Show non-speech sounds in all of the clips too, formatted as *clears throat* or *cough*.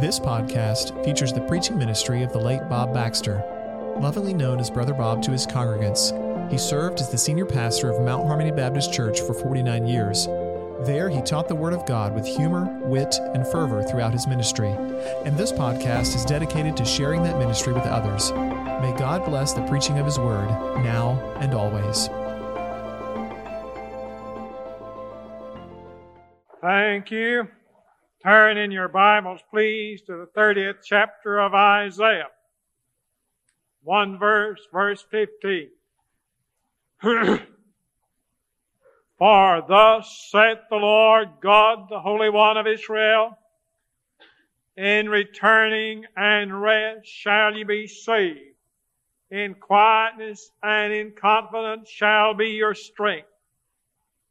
This podcast features the preaching ministry of the late Bob Baxter. Lovingly known as Brother Bob to his congregants, he served as the senior pastor of Mount Harmony Baptist Church for 49 years. There, he taught the Word of God with humor, wit, and fervor throughout his ministry. And this podcast is dedicated to sharing that ministry with others. May God bless the preaching of His Word, now and always. Thank you. Turn in your Bibles, please, to the 30th chapter of Isaiah. One verse, verse 15. *clears throat* For thus saith the Lord God, the Holy One of Israel, in returning and rest shall ye be saved. In quietness and in confidence shall be your strength,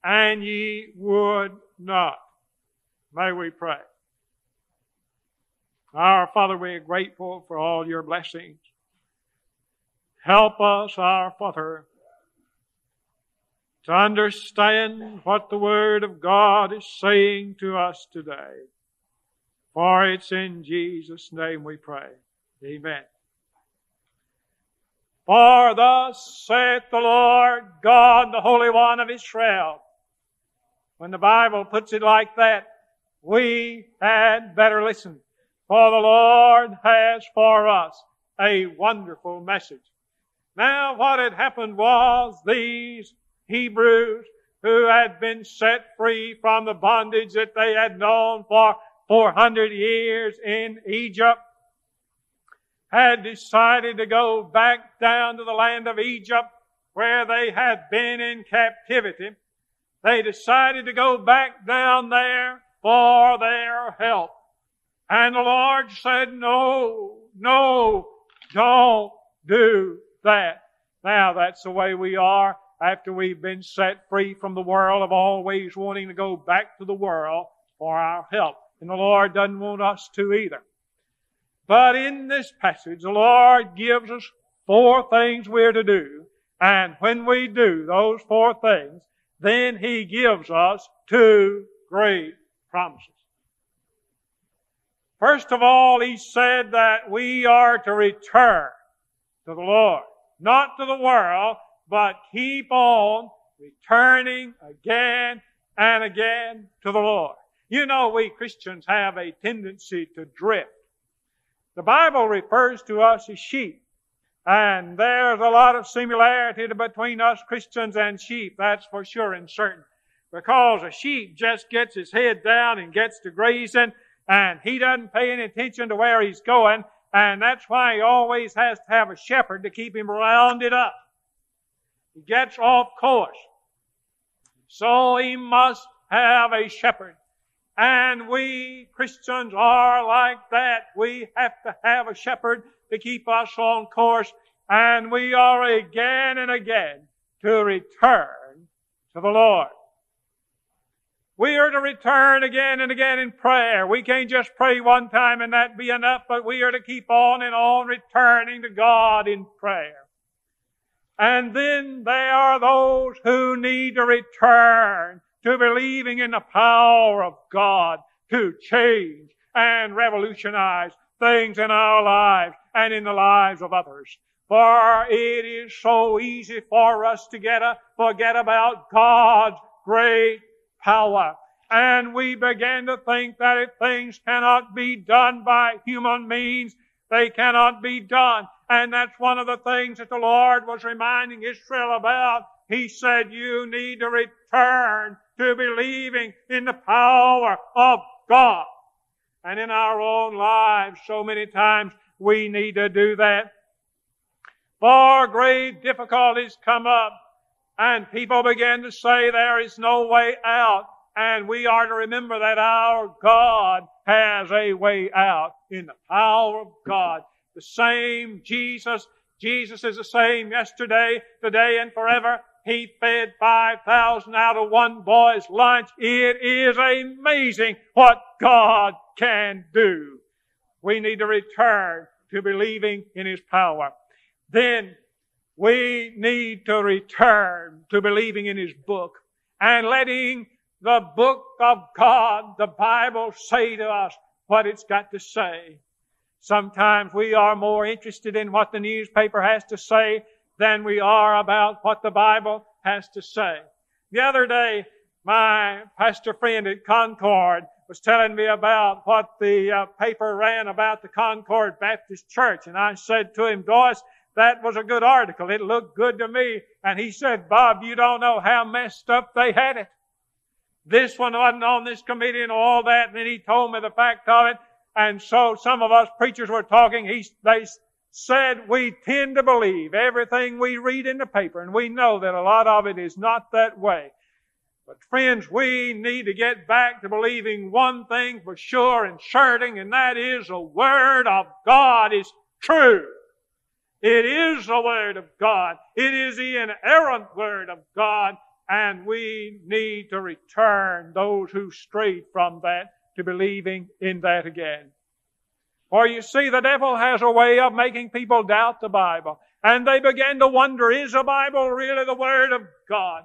and ye would not. May we pray. Our Father, we are grateful for all your blessings. Help us, our Father, to understand what the Word of God is saying to us today. For it's in Jesus' name we pray. Amen. For thus saith the Lord God, the Holy One of Israel. When the Bible puts it like that, we had better listen. For the Lord has for us a wonderful message. Now what had happened was these Hebrews who had been set free from the bondage that they had known for 400 years in Egypt had decided to go back down to the land of Egypt where they had been in captivity. They decided to go back down there for their help. And the Lord said, no, no, don't do that. Now that's the way we are after we've been set free from the world of always wanting to go back to the world for our help. And the Lord doesn't want us to either. But in this passage, the Lord gives us four things we're to do. And when we do those four things, then He gives us two great promises. First of all, he said that we are to return to the Lord. Not to the world, but keep on returning again and again to the Lord. You know, we Christians have a tendency to drift. The Bible refers to us as sheep. And there's a lot of similarity between us Christians and sheep, that's for sure and certain because a sheep just gets his head down and gets to grazing and he doesn't pay any attention to where he's going and that's why he always has to have a shepherd to keep him rounded up. He gets off course. So he must have a shepherd. And we Christians are like that. We have to have a shepherd to keep us on course and we are again and again to return to the Lord. We are to return again and again in prayer. We can't just pray one time and that be enough, but we are to keep on and on returning to God in prayer. And then there are those who need to return to believing in the power of God to change and revolutionize things in our lives and in the lives of others. For it is so easy for us to get a, forget about God's great power. And we began to think that if things cannot be done by human means, they cannot be done. And that's one of the things that the Lord was reminding Israel about. He said, you need to return to believing in the power of God. And in our own lives, so many times we need to do that. For great difficulties come up and people began to say there is no way out. And we are to remember that our God has a way out in the power of God. The same Jesus, Jesus is the same yesterday, today, and forever. He fed 5,000 out of one boy's lunch. It is amazing what God can do. We need to return to believing in His power. Then we need to return to believing in His book and letting the book of God, the Bible, say to us, what it's got to say. Sometimes we are more interested in what the newspaper has to say than we are about what the Bible has to say. The other day, my pastor friend at Concord was telling me about what the uh, paper ran about the Concord Baptist Church. And I said to him, Doyce, that was a good article. It looked good to me. And he said, Bob, you don't know how messed up they had it. This one wasn't on this committee and all that. And then he told me the fact of it. And so some of us preachers were talking. He, they said we tend to believe everything we read in the paper. And we know that a lot of it is not that way. But friends, we need to get back to believing one thing for sure and certain, and that is the Word of God is true. It is the Word of God. It is the inerrant Word of God, and we need to return those who strayed from that to believing in that again. For you see, the devil has a way of making people doubt the Bible. And they begin to wonder, is the Bible really the Word of God?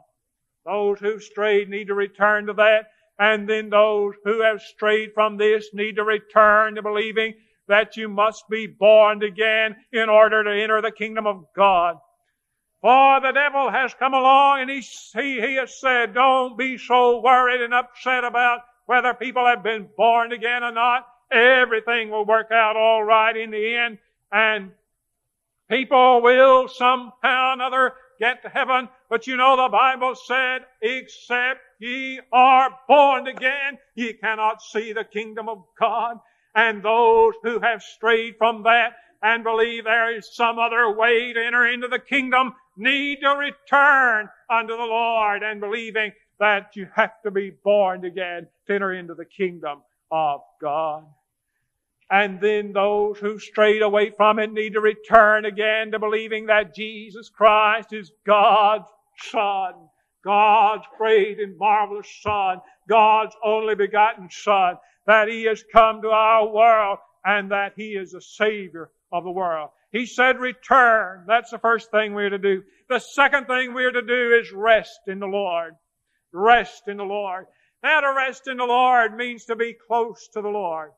Those who strayed need to return to that. And then those who have strayed from this need to return to believing that you must be born again in order to enter the kingdom of God. For the devil has come along and he, he, he has said, don't be so worried and upset about whether people have been born again or not. Everything will work out all right in the end and people will somehow or another get to heaven. But you know the Bible said, except ye are born again, ye cannot see the kingdom of God. And those who have strayed from that and believe there is some other way to enter into the kingdom need to return unto the Lord and believing that you have to be born again to enter into the kingdom of God. And then those who strayed away from it need to return again to believing that Jesus Christ is God's Son. God's great and marvelous Son. God's only begotten Son. That He has come to our world and that He is the Savior of the world. He said return. That's the first thing we're to do. The second thing we're to do is rest in the Lord. Rest in the Lord. Now to rest in the Lord means to be close to the Lord.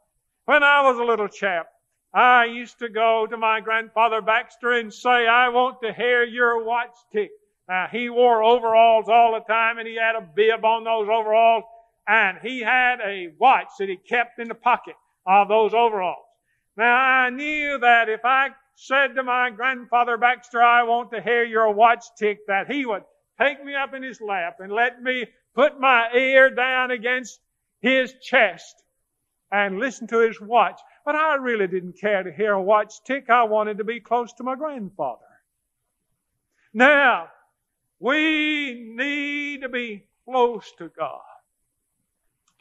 When I was a little chap, I used to go to my grandfather Baxter and say, I want to hear your watch tick. Now, he wore overalls all the time and he had a bib on those overalls and he had a watch that he kept in the pocket of those overalls. Now, I knew that if I said to my grandfather Baxter, I want to hear your watch tick, that he would take me up in his lap and let me put my ear down against his chest and listen to his watch. But I really didn't care to hear a watch tick. I wanted to be close to my grandfather. Now, we need to be close to God.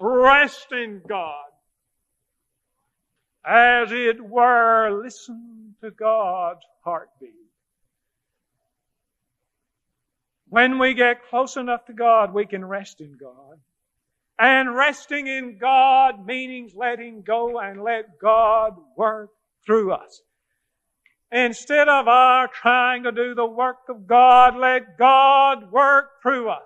Rest in God. As it were, listen to God's heartbeat. When we get close enough to God, we can rest in God. And resting in God means letting go and let God work through us. Instead of our trying to do the work of God, let God work through us.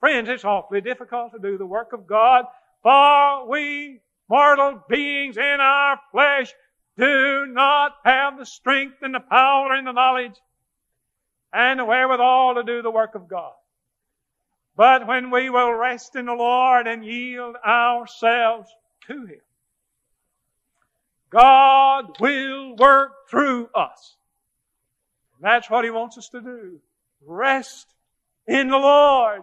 Friends, it's awfully difficult to do the work of God, for we mortal beings in our flesh do not have the strength and the power and the knowledge and the wherewithal to do the work of God. But when we will rest in the Lord and yield ourselves to Him, God will work through us. And That's what He wants us to do. Rest in the Lord.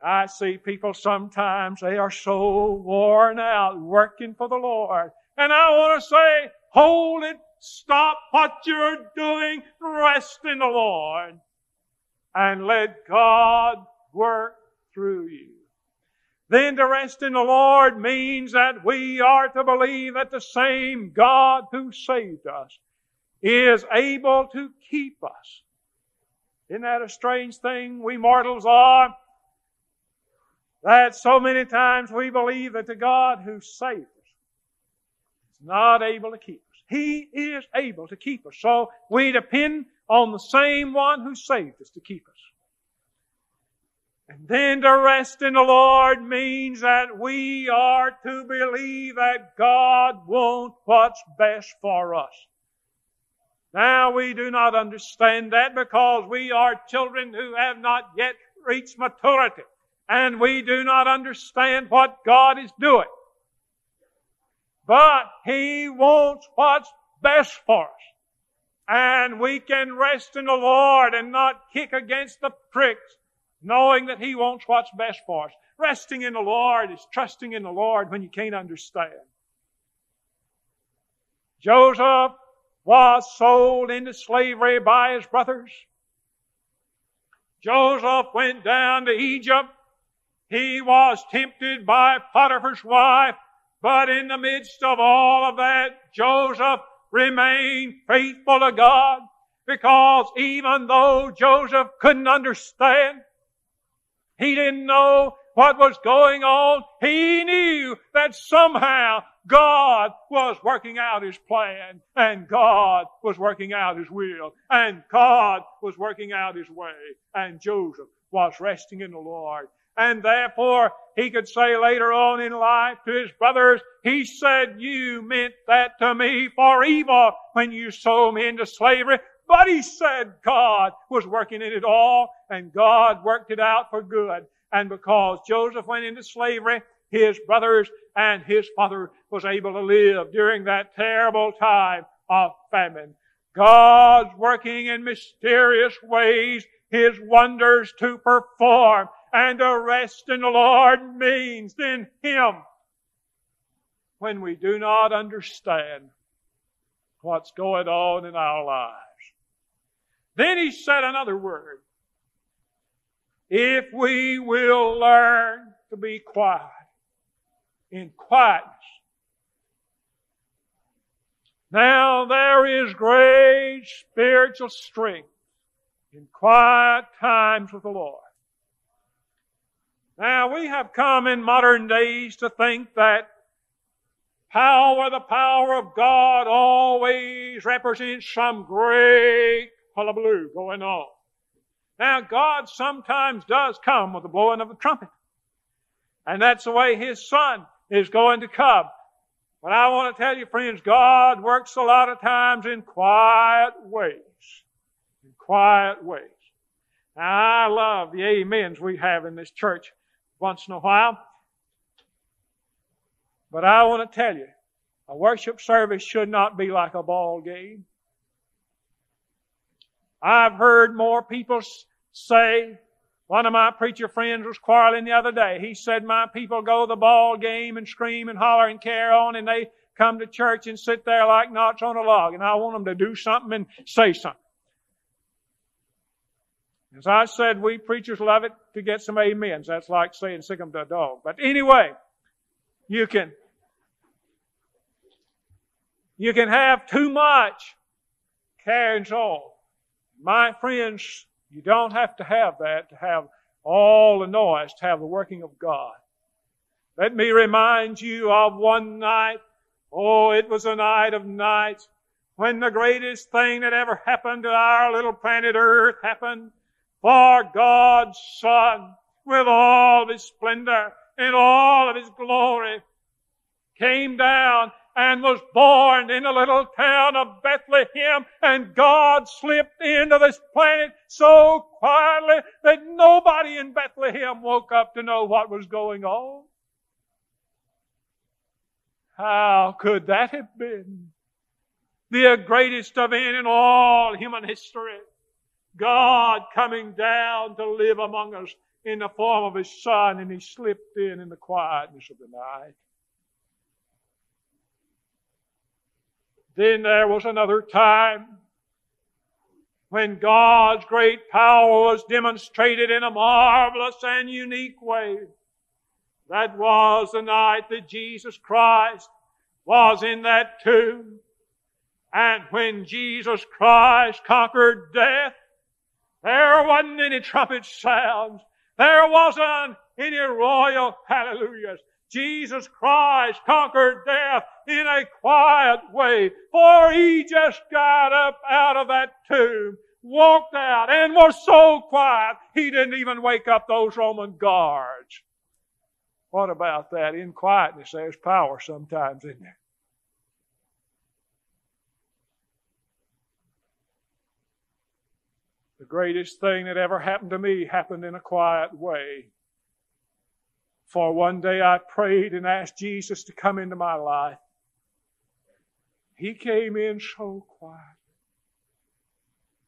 I see people sometimes, they are so worn out working for the Lord. And I want to say, hold it, stop what you're doing, rest in the Lord and let God work through you. Then to rest in the Lord means that we are to believe that the same God who saved us is able to keep us. Isn't that a strange thing we mortals are? That so many times we believe that the God who saved us is not able to keep us. He is able to keep us. So we depend on the same one who saved us to keep us. And then to rest in the Lord means that we are to believe that God wants what's best for us. Now we do not understand that because we are children who have not yet reached maturity. And we do not understand what God is doing. But He wants what's best for us. And we can rest in the Lord and not kick against the pricks, knowing that He wants what's best for us. Resting in the Lord is trusting in the Lord when you can't understand. Joseph was sold into slavery by his brothers. Joseph went down to Egypt. He was tempted by Potiphar's wife, but in the midst of all of that, Joseph remained faithful to God because even though Joseph couldn't understand, he didn't know what was going on, he knew that somehow God was working out His plan and God was working out His will and God was working out His way and Joseph was resting in the Lord. And therefore, he could say later on in life to his brothers, he said, you meant that to me for evil when you sold me into slavery. But he said God was working in it all and God worked it out for good. And because Joseph went into slavery, his brothers and his father was able to live during that terrible time of famine. God's working in mysterious ways His wonders to perform and to rest in the Lord means in Him when we do not understand what's going on in our lives. Then He said another word. If we will learn to be quiet, in quietness. Now there is great spiritual strength in quiet times with the Lord. Now we have come in modern days to think that power, the power of God always represents some great hullabaloo going on. Now God sometimes does come with the blowing of a trumpet. And that's the way His Son is going to come. But I want to tell you, friends, God works a lot of times in quiet ways. In quiet ways. Now, I love the amens we have in this church once in a while. But I want to tell you, a worship service should not be like a ball game. I've heard more people say one of my preacher friends was quarreling the other day. He said, my people go to the ball game and scream and holler and carry on and they come to church and sit there like knots on a log and I want them to do something and say something. As I said, we preachers love it to get some amens. That's like saying sick 'em to a dog. But anyway, you can, you can have too much carrying on. My friends, you don't have to have that to have all the noise, to have the working of God. Let me remind you of one night. Oh, it was a night of nights when the greatest thing that ever happened to our little planet Earth happened. For God's Son, with all of His splendor and all of His glory, came down and was born in the little town of Bethlehem and God slipped into this planet so quietly that nobody in Bethlehem woke up to know what was going on. How could that have been? The greatest event in all human history. God coming down to live among us in the form of His Son and He slipped in in the quietness of the night. Then there was another time when God's great power was demonstrated in a marvelous and unique way. That was the night that Jesus Christ was in that tomb. And when Jesus Christ conquered death, there wasn't any trumpet sounds. There wasn't any royal hallelujahs. Jesus Christ conquered death in a quiet way, for he just got up out of that tomb, walked out and was so quiet, he didn't even wake up those Roman guards. What about that? In quietness, there's power sometimes, isn't there? Greatest thing that ever happened to me happened in a quiet way. For one day I prayed and asked Jesus to come into my life. He came in so quiet.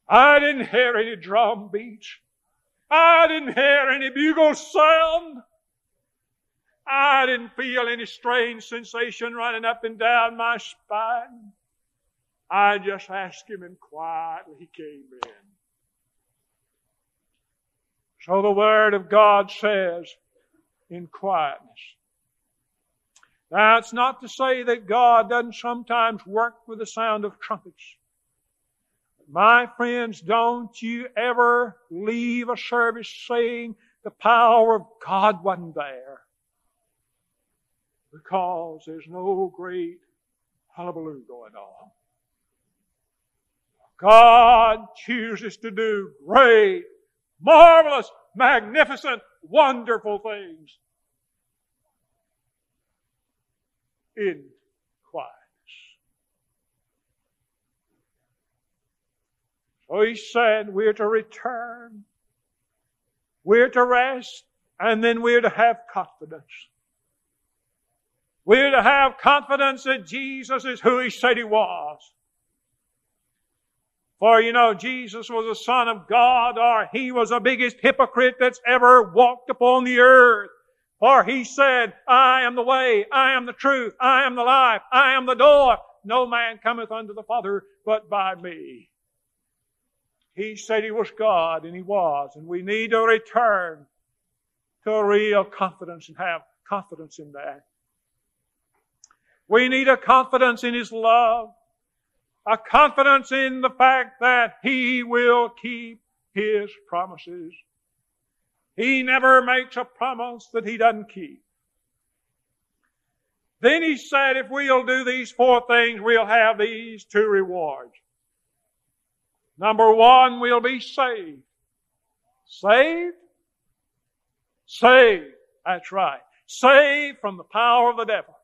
I didn't hear any drum beats. I didn't hear any bugle sound. I didn't feel any strange sensation running up and down my spine. I just asked him and quietly he came in. So the Word of God says, in quietness. That's not to say that God doesn't sometimes work with the sound of trumpets. My friends, don't you ever leave a service saying the power of God wasn't there. Because there's no great hullabaloo going on. God chooses to do great marvelous, magnificent, wonderful things in quietness. So he said we're to return, we're to rest, and then we're to have confidence. We're to have confidence that Jesus is who he said he was. For you know, Jesus was the Son of God, or He was the biggest hypocrite that's ever walked upon the earth. For He said, I am the way, I am the truth, I am the life, I am the door. No man cometh unto the Father but by me. He said He was God, and He was, and we need to return to a real confidence and have confidence in that. We need a confidence in His love a confidence in the fact that He will keep His promises. He never makes a promise that He doesn't keep. Then He said, if we'll do these four things, we'll have these two rewards. Number one, we'll be saved. Saved? Saved. That's right. Saved from the power of the devil.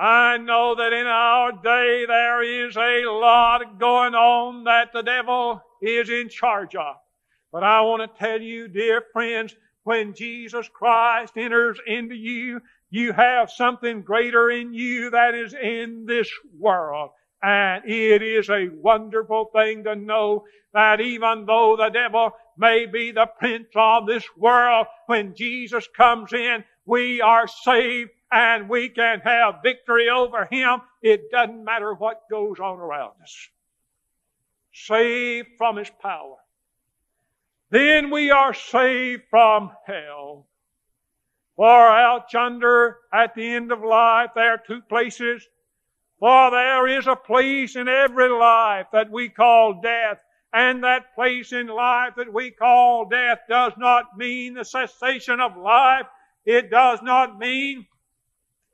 I know that in our day there is a lot going on that the devil is in charge of. But I want to tell you, dear friends, when Jesus Christ enters into you, you have something greater in you that is in this world. And it is a wonderful thing to know that even though the devil may be the prince of this world, when Jesus comes in, we are saved and we can have victory over him. It doesn't matter what goes on around us. Saved from his power. Then we are saved from hell. For out yonder at the end of life there are two places. For there is a place in every life that we call death. And that place in life that we call death does not mean the cessation of life. It does not mean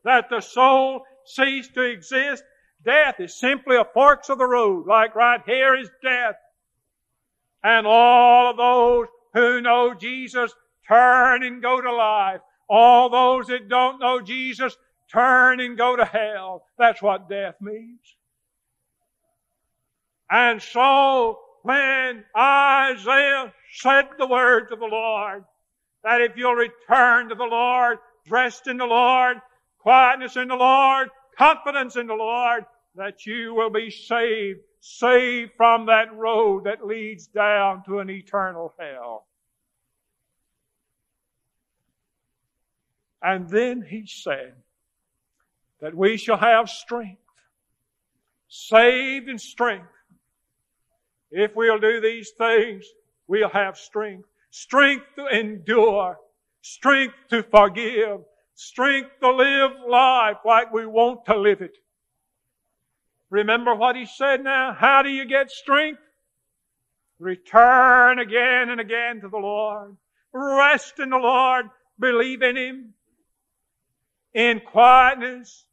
that the soul ceased to exist. Death is simply a forks of the road, like right here is death. And all of those who know Jesus turn and go to life. All those that don't know Jesus turn and go to hell. That's what death means. And so when Isaiah said the words of the Lord, that if you'll return to the Lord, rest in the Lord, quietness in the Lord, confidence in the Lord, that you will be saved, saved from that road that leads down to an eternal hell. And then he said that we shall have strength, saved in strength. If we'll do these things, we'll have strength. Strength to endure, strength to forgive, strength to live life like we want to live it. Remember what he said now? How do you get strength? Return again and again to the Lord. Rest in the Lord. Believe in Him. In quietness.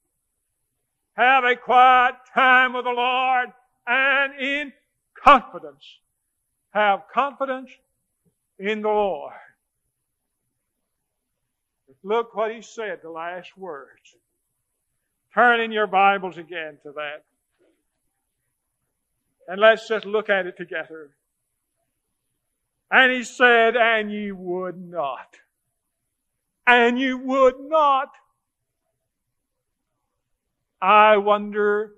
Have a quiet time with the Lord. And in confidence. Have confidence in the Lord. Look what he said, the last words. Turn in your Bibles again to that. And let's just look at it together. And he said, and ye would not. And you would not. I wonder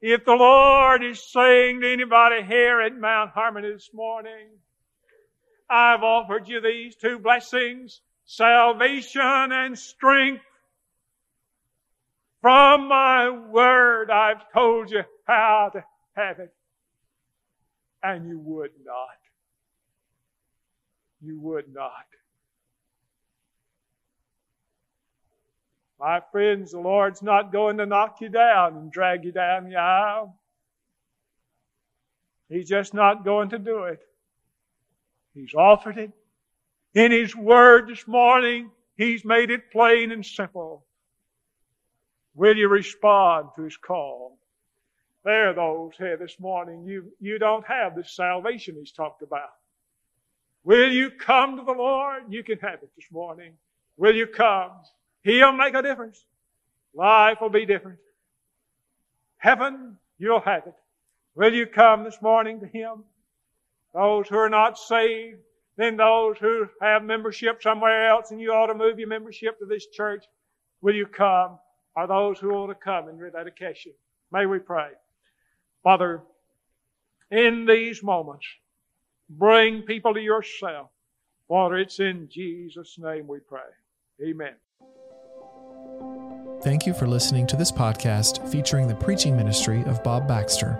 if the Lord is saying to anybody here at Mount Harmony this morning, I've offered you these two blessings, salvation and strength. From my word, I've told you how to have it. And you would not. You would not. My friends, the Lord's not going to knock you down and drag you down the aisle. He's just not going to do it. He's offered it. In His Word this morning, He's made it plain and simple. Will you respond to His call? There are those here this morning, you, you don't have this salvation He's talked about. Will you come to the Lord? You can have it this morning. Will you come? He'll make a difference. Life will be different. Heaven, you'll have it. Will you come this morning to Him? Those who are not saved, then those who have membership somewhere else and you ought to move your membership to this church, will you come? Are those who ought to come in rededication? May we pray. Father, in these moments, bring people to yourself. Father, it's in Jesus' name we pray. Amen. Thank you for listening to this podcast featuring the preaching ministry of Bob Baxter.